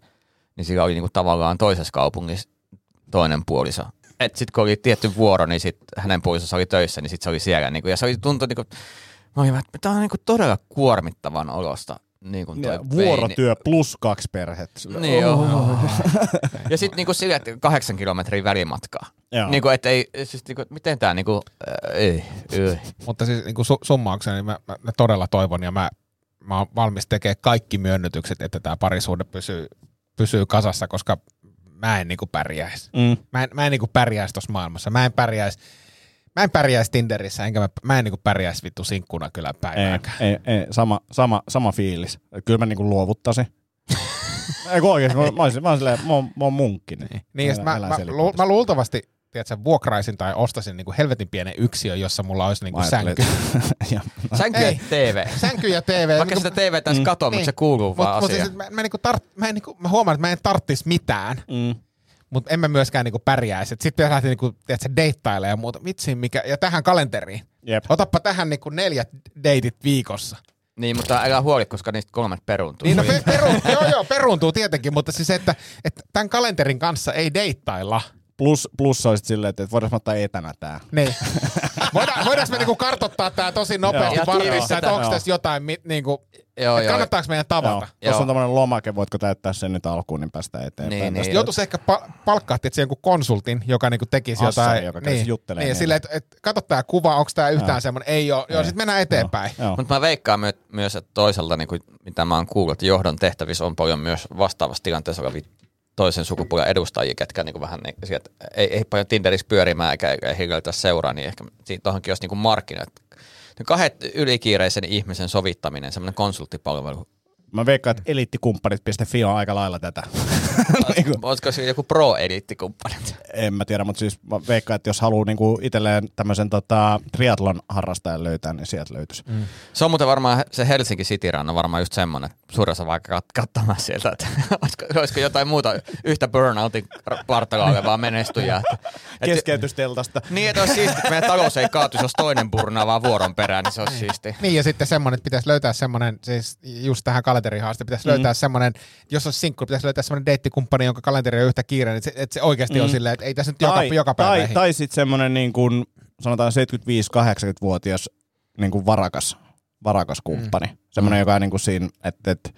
niin sillä oli niin kuin, tavallaan toisessa kaupungissa toinen puoliso. Et sit kun oli tietty vuoro, niin sit hänen puolisonsa oli töissä, niin sit se oli siellä. Niin kuin, ja se oli tuntui, niin kuin, mä olin, että tämä on niin kuin, todella kuormittavan olosta. Niin kuin toi Ja veini. Vuorotyö plus kaksi perhettä. Niin joo. Ja sitten niinku sille, että kahdeksan kilometriä välimatkaa. Joo. Niinku, et ei, siis niinku, miten tää niinku, äh, ei, ei. Mutta siis niin su- summauksena, niin mä, mä, mä, todella toivon ja mä, mä oon valmis tekemään kaikki myönnytykset, että tämä parisuhde pysyy, pysyy kasassa, koska mä en niinku pärjäisi. Mm. Mä en, mä en niinku pärjäisi tuossa maailmassa. Mä en pärjäisi, mä en pärjäisi Tinderissä, enkä mä, mä en niinku pärjäisi vittu sinkkuna kyllä Ei, päivääkään. ei, ei, sama, sama, sama fiilis. Kyllä mä niinku luovuttaisin. Ei kun oikeesti, mä, mä, olisin, mä, mä, oon, mä oon munkki. Niin, Niin, sit mä, mä, lu, mä luultavasti tiedätkö, vuokraisin tai ostaisin niinku helvetin pienen yksiön, jossa mulla olisi niinku Mä ajattelin, sänky. ja, Sänky Ei. ja TV. sänky ja TV. Vaikka niinku- sitä TV tässä katoa, mutta se kuuluu vaan Mut, mut asiaan. siis, mä, mä, niinku tart, mä, en, niinku, mä huomaan, että mä en tarttis mitään, mm, mutta en mä myöskään niinku pärjäisi. Sitten pitäisi lähteä niinku, tiedätkö, deittailemaan ja muuta. Vitsi, mikä, ja tähän kalenteriin. jep. Otappa tähän niinku neljät deitit viikossa. Niin, mutta älä huoli, koska niistä kolmet peruuntuu. Niin no pe- peru, joo, joo, peruuntuu tietenkin, mutta siis että, että tämän kalenterin kanssa ei deittailla. Plus, plus olisit silleen, että voidaan ottaa etänä tää. Niin. Voidaan, voidaanko me niinku kartoittaa tämä tosi nopeasti varmissa, että onko tässä jotain, niinku, Joo, että joo. kannattaako meidän Joo. tavata? Tuossa Joo. on tämmöinen lomake, voitko täyttää sen nyt alkuun, niin päästään eteenpäin. Niin, niin. Joutuisi ehkä pa- palkkaa tietysti jonkun konsultin, joka niinku tekisi Assari, jotain. joka kävisi niin, juttelemaan niin, silleen, että et, kato tää kuva, onko tää yhtään Joo. semmoinen, ei ole. Joo, sitten mennään eteenpäin. Joo. Mutta mä veikkaan my- myös, että toisaalta, niin kuin, mitä mä oon kuullut, että johdon tehtävissä on paljon myös vastaavassa tilanteessa olevia toisen sukupuolen edustajia, ketkä niin kuin vähän niin, sieltä, ei, ei paljon Tinderissä pyörimään eikä, eikä seuraa, niin ehkä siitä tohonkin olisi niin kuin markkinat. Kahdet ylikiireisen ihmisen sovittaminen, semmoinen konsulttipalvelu. Mä veikkaan, että eliittikumppanit.fi on aika lailla tätä. Olisiko, olisiko siinä joku pro-eliittikumppani? en mä tiedä, mutta siis mä veikkaan, että jos haluaa niinku itselleen tämmöisen tota, triatlon harrastajan löytää, niin sieltä löytyisi. Mm. Se on muuten varmaan, se Helsinki City Run on varmaan just semmoinen, että suurin osa vaikka kat- katsomaan sieltä, että olisiko, olisiko jotain muuta yhtä burnoutin partalla olevaa menestyjää. Keskeytysteltasta. niin, että olisi siistiä, että meidän talous ei kaatuisi, jos toinen burnaa vaan vuoron perään, niin se olisi siistiä. Niin, ja sitten semmoinen, että pitäisi löytää semmoinen, siis just tähän kalenteriin haaste, pitäisi mm. löytää semmoinen, jos olisi sinkku, pitäisi löytää semmoinen deittikumppani, jonka kalenteri on yhtä kiire, että se, että se oikeasti mm. on silleen, että ei tässä nyt joka, Tai, joka päivä tai, tai sitten semmoinen niin kuin, sanotaan 75-80-vuotias niin kuin varakas, varakas kumppani. Mm. Semmoinen, joka on niin kuin siinä, että, että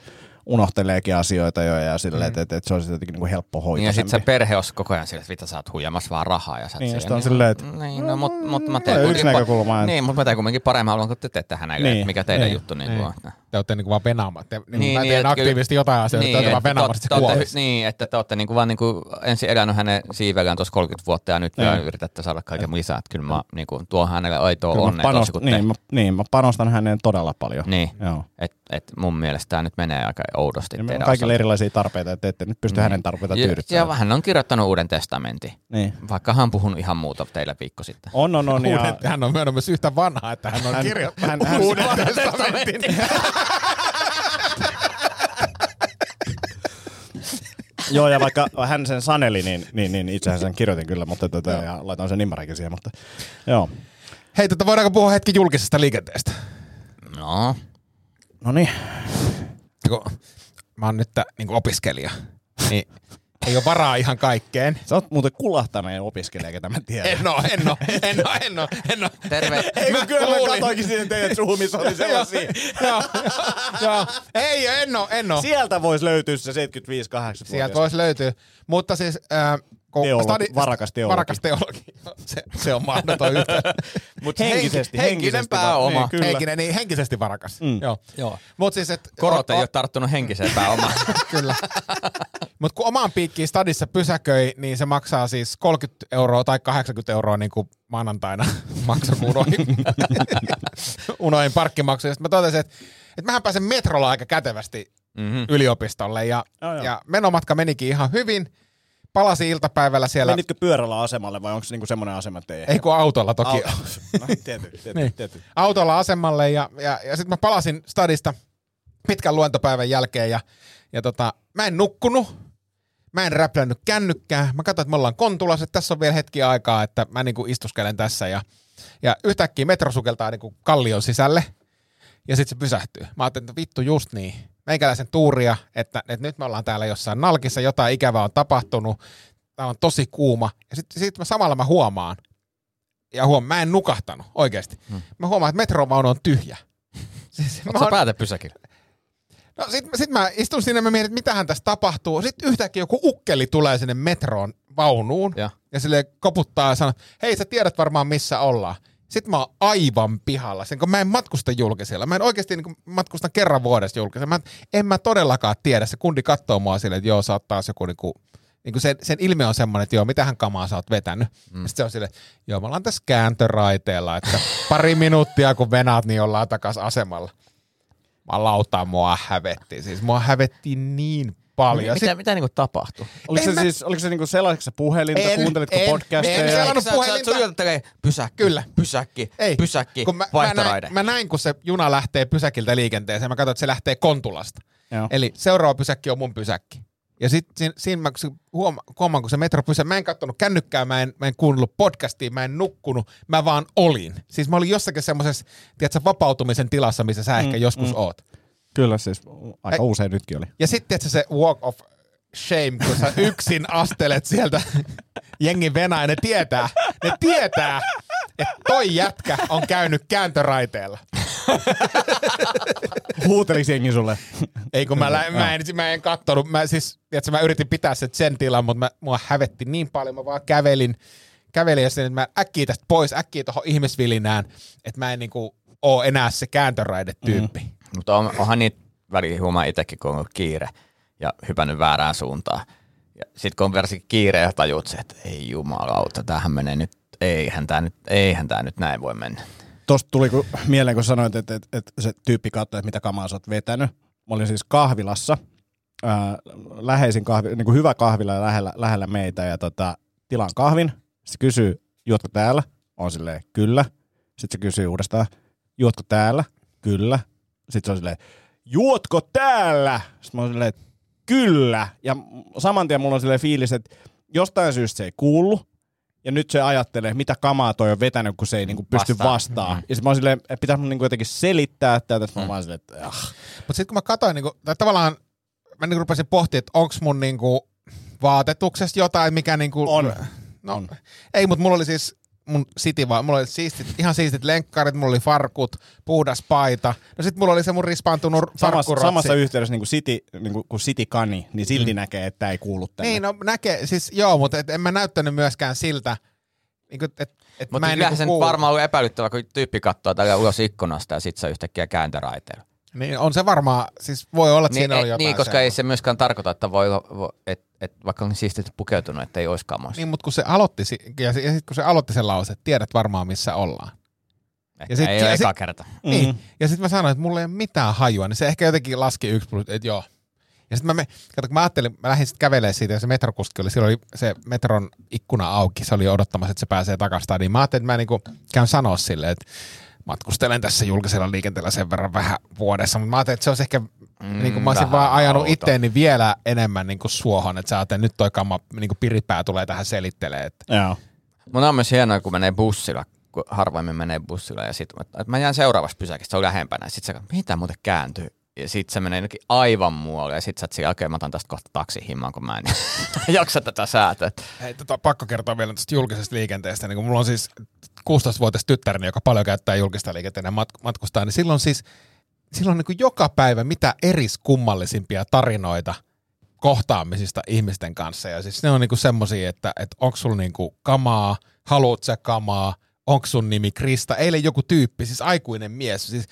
unohteleekin asioita jo ja silleen, mm. että, että, että se olisi jotenkin niin kuin helppo Niin, hoitaa. ja sitten se perhe olisi koko ajan sillä, että mitä sä oot huijamassa vaan rahaa. Ja sä Niin, siellä, sit on silleen, että- Niin, no, mutta mut mä No, teen yksi näkökulma, että- Niin, mutta mä teen kuitenkin paremmin haluan, kun te teette hänelle, Niin, niin, mikä teidän niin, juttu niin, niin. on. Että- Te olette niinku vaan venaamat. Te, niin, Niin, mä niin, teen että aktiivisesti jotain asioita, niin, te olette vaan että venaamassa, te- että te se kuolisi. Niin, että te olette niinku vaan niinku ensin elänyt hänen siivellään tuossa 30 vuotta ja nyt Niin. vielä yritätte saada kaiken lisää. Että kyllä mä niinku, tuon hänelle aitoa onnea niin, mä, niin, mä panostan häneen todella paljon. Niin, Joo. Et, mun mielestä tämä nyt menee aika oudosti Ja meillä on teidän kaikille osalta. erilaisia tarpeita, että ette nyt pysty Niin. hänen tarpeita Ja, tyydyttämään. ja hän on kirjoittanut uuden testamentin, Niin. vaikka hän on puhunut ihan muuta teille viikko sitten. On, on, on. Ja, Uuden, hän on myös yhtä vanha, että hän on Hän- kirjoittanut hän- hän- uuden testamentin. joo, ja vaikka hän sen saneli, niin, niin, niin itsehän sen kirjoitin kyllä, mutta tota, ja laitoin sen nimmarikin siihen, mutta joo. Hei, tota, voidaanko puhua hetki julkisesta liikenteestä? No, No niin. Mä oon nyt niin opiskelija, niin ei ole varaa ihan kaikkeen. Sä oot muuten kulahtaneen opiskelija, ketä mä tiedän. En oo, en oo, en oo, en oo, en oo. Terve. Ei Mä kun kyllä mä katoinkin siihen teidän Zoomissa oli sellaisia. joo, joo. Ei, en oo, en oo. Sieltä voisi löytyä se 75-80 Sieltä voisi löytyä. Mutta siis... Äh, kun Teologi- varakas teologi. Varakas teologi. Se, se on mahdoton yhtä. Mut Henkisesti, henki- henkinen henkisesti pääoma. Niin, kyllä. Henkinen, niin henkisesti varakas. Mm. Joo. Joo. Mut siis, et, Korot ei o- ole tarttunut henkiseen pääomaan. Kyllä. Mutta kun omaan piikkiin stadissa pysäköi, niin se maksaa siis 30 euroa tai 80 euroa niin kuin maanantaina maksoi, kun unohin, unohin parkkimaksu. Ja sitten mä totesin, että, että mähän pääsen metrolla aika kätevästi mm-hmm. yliopistolle. Ja, joo. ja menomatka menikin ihan hyvin. Palasin iltapäivällä siellä, Menitkö pyörällä asemalle vai onko se niinku semmoinen asema teidän? ei kun autolla toki. Au- no, tietysti, tietysti, Niin. tietysti. autolla asemalle ja, ja, ja sitten mä palasin stadista pitkän luentopäivän jälkeen ja, ja tota, mä en nukkunut, mä en räplännyt kännykkää, mä katsoin, että me ollaan Kontulassa, että tässä on vielä hetki aikaa, että mä niinku istuskelen tässä ja, ja yhtäkkiä metro sukeltaa niinku kallion sisälle ja sitten se pysähtyy. Mä ajattelin, että vittu just niin. Meikäläisen tuuria, että, että nyt me ollaan täällä jossain nalkissa, jotain ikävää on tapahtunut, täällä on tosi kuuma. Ja sitten sit mä samalla mä huomaan, ja huom, mä en nukahtanut oikeasti. Hmm. Mä huomaan, että metrovaunu on tyhjä. Siis, Oletko oon- päätepysäkillä? no sit, sit mä istun siinä ja mä mietin, että mitähän tässä tapahtuu. Sitten yhtäkkiä joku ukkeli tulee sinne metroon vaunuun ja, Ja. ja sille koputtaa ja sanoo, hei sä tiedät varmaan missä ollaan. Sitten mä oon aivan pihalla. Sen, kun mä en matkusta julkisilla. Mä en oikeasti niin matkusta kerran vuodessa julkisilla. Mä, en mä todellakaan tiedä. Se kundi katsoo mua silleen, että joo, sä oot taas joku niinku, niin kuin sen, sen ilme on semmoinen, että joo, mitähän kamaa sä oot vetänyt. Mm. Sitten se on silleen, joo, me ollaan tässä kääntöraiteella, että pari minuuttia kun venaat, niin ollaan takas asemalla. Mä lautaan, mua hävetti. Siis mua hävetti niin paljon. Mitä, mitä niinku tapahtuu? Oliko En se mä- siis, oliko se niinku selaisitko sä puhelinta, En, kuuntelitko en, podcasteja? en selannut Sä- sä- puhelinta. sä tälleen, pysäkki, Kyllä. pysäkki, Ei, pysäkki, kun mä, mä, vaihtoraide. näin, mä näin, kun se juna lähtee pysäkiltä liikenteeseen, mä katsoin, että se lähtee Kontulasta. Joo. Eli seuraava pysäkki on mun pysäkki. Ja sitten siinä, siinä mä huomaan, kun se metro pysähti, mä en katsonut kännykkää, mä en, mä en kuunnellut podcastia, mä en nukkunut, mä vaan olin. Siis mä olin jossakin semmoisessa, tiedätkö, vapautumisen tilassa, missä sä ehkä Mm, joskus mm. oot. Kyllä siis, aika Ei. usein nytkin oli. Ja sitten tiedätkö, se walk of shame, kun sä yksin astelet sieltä jengin venää, ne tietää, ne tietää, että toi jätkä on käynyt kääntöraiteella. Huutelis jengi sulle. Ei kun mä, lä- mä, en, mä en kattonut, mä siis, tiedätkö, mä yritin pitää sen sen tilan, mutta mä, mua hävetti niin paljon, mä vaan kävelin, kävelin ja sitten että mä äkkiä tästä pois, äkkiä tuohon ihmisvilinään, että mä en niinku oo enää se kääntöraide-tyyppi. Mm. Mutta on, onhan niitä väliin huomaa itsekin, kun on kiire ja hypännyt väärään suuntaan. Ja sitten kun on varsinkin kiire ja tajut se, että ei jumalauta, tämähän menee nyt, eihän tämä nyt, eihän tää nyt näin voi mennä. Tosta tuli kun, mieleen, kun sanoit, että, että, että se tyyppi katsoi, että mitä kamaa sä oot vetänyt. Mä olin siis kahvilassa, ää, läheisin kahvi, niin kuin hyvä kahvila lähellä, lähellä meitä ja tota, tilaan kahvin. Se kysyy, juotko täällä? On silleen, kyllä. Sitten se kysyy uudestaan, juotko täällä? Kyllä. Sitten se on silleen, juotko täällä? Sitten mä oon silleen, kyllä. Ja saman tien mulla on silleen fiilis, että jostain syystä se ei kuulu. Ja nyt se ajattelee, mitä kamaa toi on vetänyt, kun se ei niinku pysty Vastaa. vastaan. Mm. Ja sitten mä oon silleen, että pitäisi mun niinku jotenkin selittää tätä. Että mä oon vaan silleen, että ah. Mutta sitten kun mä katsoin, niinku, tai tavallaan mä niinku rupesin pohtimaan, että onks mun niinku vaatetuksesta jotain, mikä niinku... On. No, On. ei, mutta mulla oli siis mun city vaan, mulla oli siistit, ihan siistit lenkkarit, mulla oli farkut, puhdas paita. No sit mulla oli se mun rispaantunut samassa, samassa yhteydessä niin kuin City, niin kuin, kun City kani, niin silti mm. näkee, että tämä ei kuulu tänne. Niin, no näkee, siis joo, mutta et en mä näyttänyt myöskään siltä, niin että et, et Mutta mä en kyllähän niinku se nyt kuulu. varmaan ollut epäilyttävä, kun tyyppi katsoo tällä ulos ikkunasta ja sit se yhtäkkiä kääntöraiteella. Niin on se varmaan, siis voi olla, että Niin, siinä oli ei- jotain niin koska semmoista. ei se myöskään tarkoita, että voi, voi et, et, vaikka on siististi pukeutunut, että ei olisi kamoissa. Niin, mutta kun se aloitti, ja, si- ja sitten kun se aloitti sen lause, että tiedät varmaan missä ollaan. Ehkä ja sit- ei ja ole sit- eka kerta. Mm. Niin. Ja sitten mä sanoin, että mulla ei ole mitään hajua, niin se ehkä jotenkin laski yksi plus, että joo. Ja sitten mä, kato, kun mä ajattelin, mä lähdin sitten kävelemään siitä, ja se metrokuski oli, silloin oli se metron ikkuna auki, se oli odottamassa, että se pääsee takaisin. Niin mä ajattelin, että mä niinku käyn sanoa sille, että matkustelen tässä julkisella liikenteellä sen verran vähän vuodessa, mutta mä ajattelin, että se olisi ehkä, mm, niin kuin mä olisin vaan ajanut itteeni vielä enemmän niin kuin suohon, että sä ajattelet, että nyt toi kamma, niin kuin piripää tulee tähän selittelee. Että. Joo. Mun on myös hienoa, kun menee bussilla, kun harvoimmin menee bussilla ja sitten että mä jään seuraavassa pysäkistä, se on lähempänä. Sitten se, mitä muuten kääntyy? Ja sit se menee jotenkin aivan muualle, ja sit sä siinä, okei, mä otan tästä kohta taksihimmaan, kun mä en jaksa tätä säätöä. Hei, tota, pakko kertoa vielä tästä julkisesta liikenteestä. Niin kun mulla on siis 16-vuotias tyttäreni, joka paljon käyttää julkista liikenteen ja mat- matkustaa, niin silloin siis silloin niin kuin joka päivä mitä eriskummallisimpia tarinoita kohtaamisista ihmisten kanssa. Ja siis ne on niin semmoisia, että, että onko sulla niin kuin kamaa, haluat sä kamaa, onko sun nimi Krista. Eilen joku tyyppi, siis aikuinen mies, siis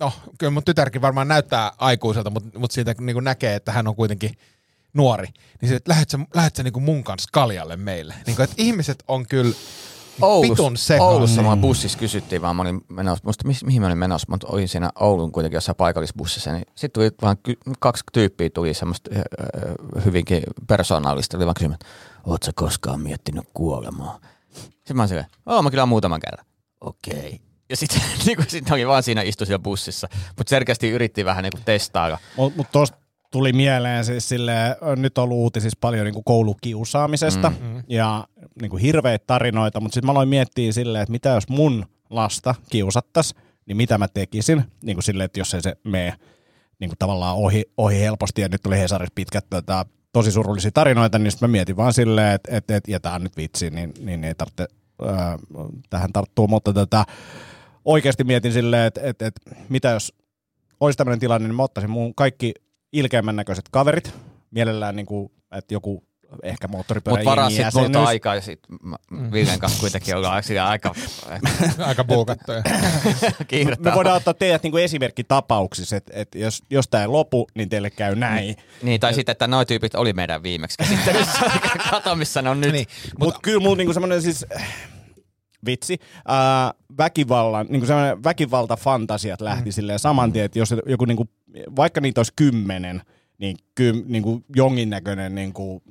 no kyllä mun tytärkin varmaan näyttää aikuiselta, mutta, mutta siitä niin kuin näkee, että hän on kuitenkin nuori. Niin se, että lähdet sä, niin kuin mun kanssa kaljalle meille. Niin kuin, että ihmiset on kyllä Oulussa, Oulussa mä bussissa kysyttiin vaan, mä olin menossa, musta mi, mihin mä olin menossa, mutta olin siinä Oulun kuitenkin jossain paikallisbussissa, niin sitten tuli vaan ky, kaksi tyyppiä tuli semmoista äh, hyvinkin persoonallista, oli vaan kysymys, oot sä koskaan miettinyt kuolemaa? Sitten mä olin silleen, oo mä kyllä muutaman kerran. Okei. Okay. Ja sitten niin sit oli vaan siinä istu siellä bussissa, mutta selkeästi yritti vähän niin testailla. Mutta mut tuosta tuli mieleen siis sille, nyt on ollut uutisissa paljon niin kuin koulukiusaamisesta mm. ja niin kuin hirveitä tarinoita, mutta sitten mä aloin miettiä silleen, että mitä jos mun lasta kiusattaisi, niin mitä mä tekisin, niin kuin silleen, että jos ei se mene niin kuin tavallaan ohi, ohi helposti, ja nyt tuli Hesarissa pitkät tota, tosi surullisia tarinoita, niin sitten mä mietin vaan silleen, että, että, että ja tämä on nyt vitsi, niin, niin ei tarvitse äh, tähän tarttua, mutta tota, oikeasti mietin silleen, että, että, että mitä jos olisi tämmöinen tilanne, niin mä ottaisin mun kaikki ilkeimmän näköiset kaverit, mielellään niin kuin, että joku ehkä moottoripyörän Mutta varaa sitten monta aikaa ja sitten. Villen kanssa kuitenkin ollaan siellä aika... aika buukattuja. Me voidaan ottaa teidät niinku esimerkkitapauksissa, että et jos, jos tämä ei lopu, niin teille käy näin. Niin, tai sitten, että noin tyypit oli meidän viimeksi käsittelyssä. Kato, missä ne on nyt. Niin, mutta Mut kyllä mulla niinku semmoinen siis vitsi, ää, väkivallan, niin semmoinen väkivaltafantasiat lähti mm. silleen saman tien, että jos joku niinku, vaikka niitä olisi kymmenen, niin ky, niinku jonkinnäköinen niinku,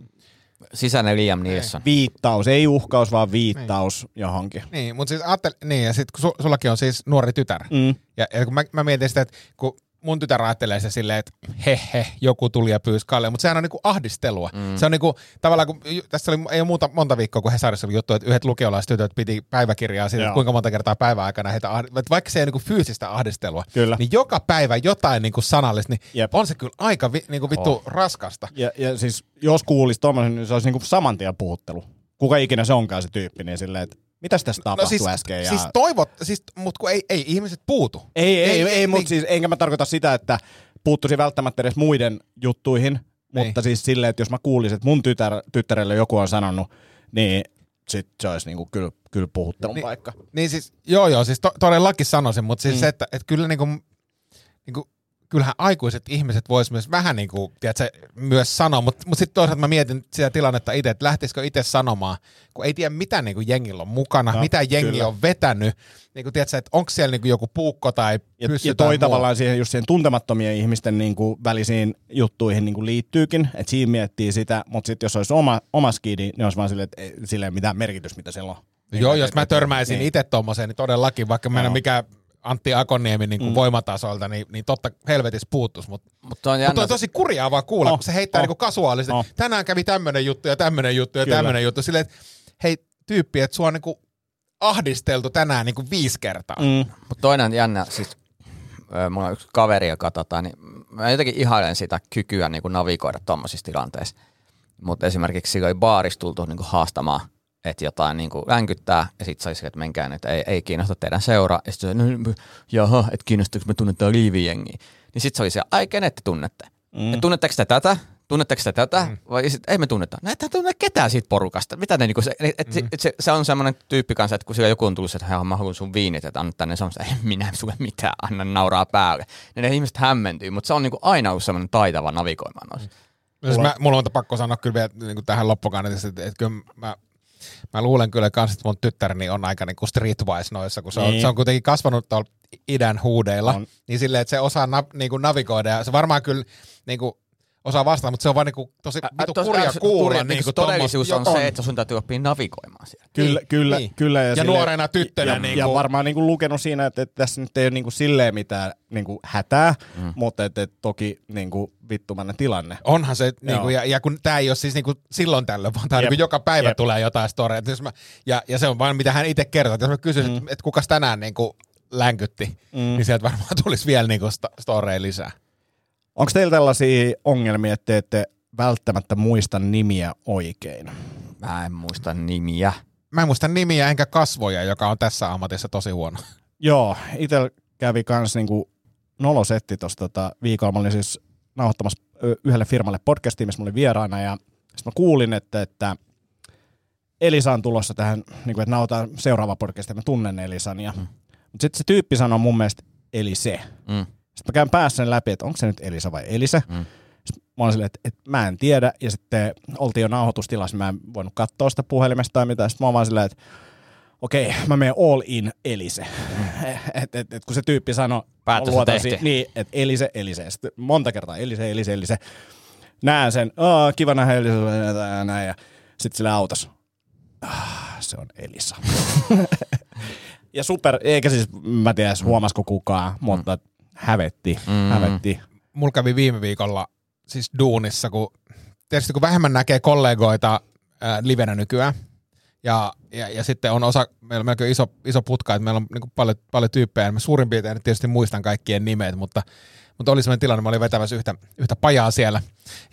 Sisäinen Liam Neeson. Viittaus, ei uhkaus, vaan viittaus niin. johonkin. Niin, mutta siis ajattel, niin, ja sitten su, sullakin on siis nuori tytär. Mm. Ja, ja kun mä, mä mietin sitä, että kun mun tytär ajattelee se silleen, että he he, joku tuli ja pyysi Kalle, mutta sehän on niinku ahdistelua. Mm. Se on niinku, tavallaan, kun tässä oli, ei ole muuta, monta viikkoa, kun Hesarissa oli juttu, että yhdet lukiolaistytöt piti päiväkirjaa siitä, kuinka monta kertaa päivän aikana heitä, että vaikka se ei niinku fyysistä ahdistelua, kyllä. niin joka päivä jotain niinku sanallista, niin Jep. on se kyllä aika vi, niinku vittu oh. raskasta. Ja, ja siis jos kuulisi tuommoisen, niin se olisi niinku saman tien puhuttelu. Kuka ikinä se onkaan se tyyppi, niin silleen, että Mitäs tässä tapahtui no siis, äsken? Ja... Siis toivot, siis, mutta kun ei, ei ihmiset puutu. Ei, ei, ei, ei, ei mutta niin. siis enkä mä tarkoita sitä, että puuttuisi välttämättä edes muiden juttuihin, niin. mutta siis silleen, että jos mä kuulisin, että mun tytär, tyttärelle joku on sanonut, niin sit se olisi niinku kyllä, kyllä puhuttelun niin, paikka. Niin siis, joo joo, siis to, todellakin sanoisin, mutta siis mm. se, että, että kyllä niinku, niinku kyllähän aikuiset ihmiset vois myös vähän niin kuin, tiedätkö, myös sanoa, mutta mut sitten toisaalta mä mietin sitä tilannetta itse, että lähtisikö itse sanomaan, kun ei tiedä mitä niin kuin jengillä on mukana, no, mitä jengi kyllä. on vetänyt, niin kuin, tiedätkö, että onko siellä niin kuin joku puukko tai ja, ja toi tavallaan siihen, just siihen tuntemattomien ihmisten niin kuin välisiin juttuihin niin kuin liittyykin, että siinä miettii sitä, mutta sitten jos olisi oma, oma skidi, niin olisi vaan silleen, että ei, silleen mitään merkitys, mitä siellä on. Joo, jos mä törmäisin niin. itse tuommoiseen, niin todellakin, vaikka mä en ole mikään Antti Akoniemi niin kuin mm. voimatasolta, niin, niin totta helvetis puuttus. Mutta mut on, mut on tosi kurjaa vaan kuulla, oh, kun se heittää oh, niin kasuaalisesti. Oh. Tänään kävi tämmöinen juttu ja tämmöinen juttu ja tämmöinen juttu. Silleen, että hei tyyppi, että sua on niin kuin ahdisteltu tänään niin kuin viisi kertaa. Mm. Mutta toinen on jännä, siis mulla on yksi kaveri, joka tota, niin mä jotenkin ihailen sitä kykyä niin kuin navigoida tuommoisissa tilanteissa. Mutta esimerkiksi sillä oli baarista tultu niin kuin haastamaan että jotain niin kuin länkyttää, ja sitten saisi, että menkää että ei, ei kiinnosta teidän seura, ja sitten no, jaha, että kiinnostaako me tunnetaan liivijengiä. Niin sitten se oli se, ai kenet te tunnette? Mm. Et tunnetteko te tätä? Tunnetteko te tätä? Mm. Vai sit, ei me tunneta. No et tunne ketään siitä porukasta. Mitä ne, niinku, se, et, et, mm. se, se, on semmoinen tyyppi kanssa, että kun siellä joku on tullut, että hän mä haluan sun viinit, että anna tänne, se on ei minä sulle mitään, anna nauraa päälle. Ja ne ihmiset hämmentyy, mutta se on niinku aina ollut semmoinen taitava navigoimaan noissa. Mm. Mulla, mä, mulla on pakko sanoa kyllä vielä niin kuin tähän loppukaan, että, että, että kyllä mä mä luulen kyllä kans, että mun tyttäreni on aika niinku streetwise noissa, kun se on, niin. se on kuitenkin kasvanut tuolla idän huudeilla, on. niin silleen, että se osaa na, niinku navigoida ja se varmaan kyllä niinku, osaa vastata, mutta se on vaan niinku tosi vitu kurja kuulla. Kurja, niinku todellisuus on, on se, että sun täytyy oppia navigoimaan siellä. Kyllä, niin, kyllä. Niin. kyllä ja, ja sille, nuorena tyttönä. Ja, niinku, ja varmaan niinku lukenut siinä, että, että tässä nyt ei ole niinku silleen mitään niinku hätää, mm. mutta että, että toki niinku vittumainen tilanne. Onhan se, niinku, ja, ja kun tämä ei ole siis niinku silloin tällöin, vaan tää niinku joka päivä Jep. tulee jotain storia. ja, ja se on vain mitä hän itse kertoo. Että jos mä kysyisin, mm. että, että kukas tänään niinku länkytti, mm. niin sieltä varmaan tulisi vielä niinku st- storeja lisää. Onko teillä tällaisia ongelmia, että te ette välttämättä muista nimiä oikein? Mä en muista nimiä. Mä en muista nimiä enkä kasvoja, joka on tässä ammatissa tosi huono. Joo, itse kävi kans niinku nolosetti tuossa tota viikolla. Mä olin siis nauhoittamassa yhdelle firmalle podcastiin, missä mä olin vieraana ja sitten mä kuulin, että, että Elisa on tulossa tähän, niin kuin, että nauhoitetaan seuraava podcast, ja mä tunnen Elisan. Ja, mm. Mutta sitten se tyyppi sanoo mun mielestä Elise. Mm. Sitten mä käyn päässä läpi, että onko se nyt Elisa vai Elise. Mm. Sitten mä olin silleen, että, että mä en tiedä, ja sitten oltiin jo nauhoitustilassa, mä en voinut katsoa sitä puhelimesta tai mitään. Sitten mä olin silleen, että okei, okay, mä menen all in Elise. Mm. et, et, et, kun se tyyppi sanoi, Päätös on tehty. Niin, että Elise, Elise. Sitten monta kertaa Elise, Elise, Elise. Näen sen, oh, kiva nähdä Elise, näin. Ja sitten sille autos. Ah, se on Elisa. ja super, eikä siis, mä tiedä, huomasiko kukaan, mutta hävetti, mm. hävetti. Mulla kävi viime viikolla siis duunissa, kun tietysti kun vähemmän näkee kollegoita ää, livenä nykyään, ja, ja, ja sitten on osa, meillä on melkein iso, iso putka, että meillä on niin paljon, paljon tyyppejä, mä suurin piirtein tietysti muistan kaikkien nimet, mutta, mutta oli sellainen tilanne, mä olin vetämässä yhtä, yhtä pajaa siellä,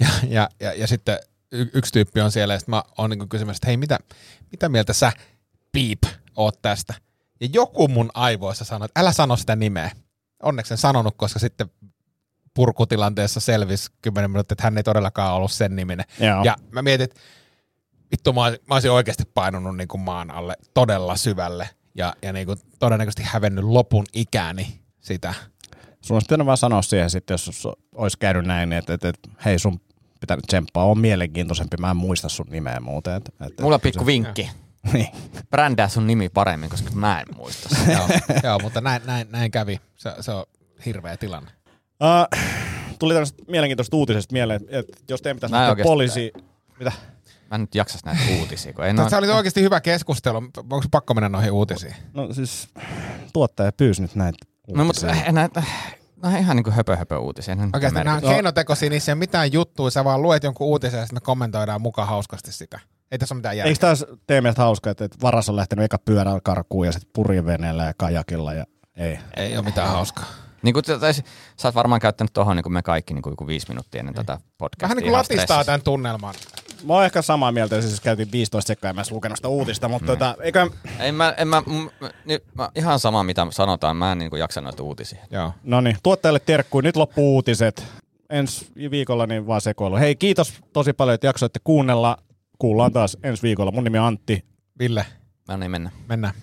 ja, ja, ja, ja sitten y- yksi tyyppi on siellä, ja sitten mä oon niin kysymässä, että hei, mitä, mitä mieltä sä, piip, oot tästä? Ja joku mun aivoissa sanoi, että älä sano sitä nimeä. Onneksi en sanonut, koska sitten purkutilanteessa selvisi kymmenen minuuttia, että hän ei todellakaan ollut sen niminen. Joo. Ja mä mietin, että vittu mä, mä olisin oikeasti painunut niin kuin maan alle todella syvälle ja, ja niin kuin todennäköisesti hävennyt lopun ikäni sitä. Sun olisi pitänyt vaan sanoa siihen sitten, jos olisi käynyt näin, että, että, että hei sun pitää nyt tsemppaa, on mielenkiintoisempi, mä en muista sun nimeä muuten. Että, että, Mulla on pikku vinkki. Niin. Brändää sun nimi paremmin, koska mä en muista sitä. joo, joo, mutta näin, näin, näin kävi. Se, se on hirveä tilanne. Uh, tuli tämmöistä mielenkiintoista uutisesta mieleen, että jos teidän pitäisi poliisi... Mitä? Mä en nyt jaksas näitä uutisia. Kun en Tämä oli oikeasti hyvä keskustelu. Onko pakko mennä noihin uutisiin? No siis tuottaja pyysi nyt näitä uutisia. No mutta eh, näitä, No ihan niin kuin höpö, höpö uutisia. Okei, nämä on keinotekoisia, niissä ei ole mitään juttuja, sä vaan luet jonkun uutisen ja sitten me kommentoidaan mukaan hauskasti sitä. Ei tässä ole mitään järkeä. Eikö taas tee mielestä hauskaa, että varas on lähtenyt eka pyörällä karkuun ja sitten purjeveneellä ja kajakilla ja ei. Ei ole mitään hauskaa. Niin kuin, tais, sä oot varmaan käyttänyt tuohon niin kuin me kaikki niin kuin viisi minuuttia ennen tätä podcastia. Vähän niin kuin latistaa tämän tunnelman. Mä oon ehkä samaa mieltä, siis käytiin 15 sekkaa ja mä lukenut sitä uutista, mutta mm. tota, eikö... Ei mä, en mä, m, nyt, mä, ihan sama mitä sanotaan, mä en niin kuin jaksa noita uutisia. Joo. No niin, tuottajalle terkkuun, nyt loppuu uutiset. Ensi viikolla niin vaan sekoilu. Hei, kiitos tosi paljon, että jaksoitte kuunnella. Kuullaan taas ensi viikolla. Mun nimi on Antti. Ville. No niin, mennään. Mennään.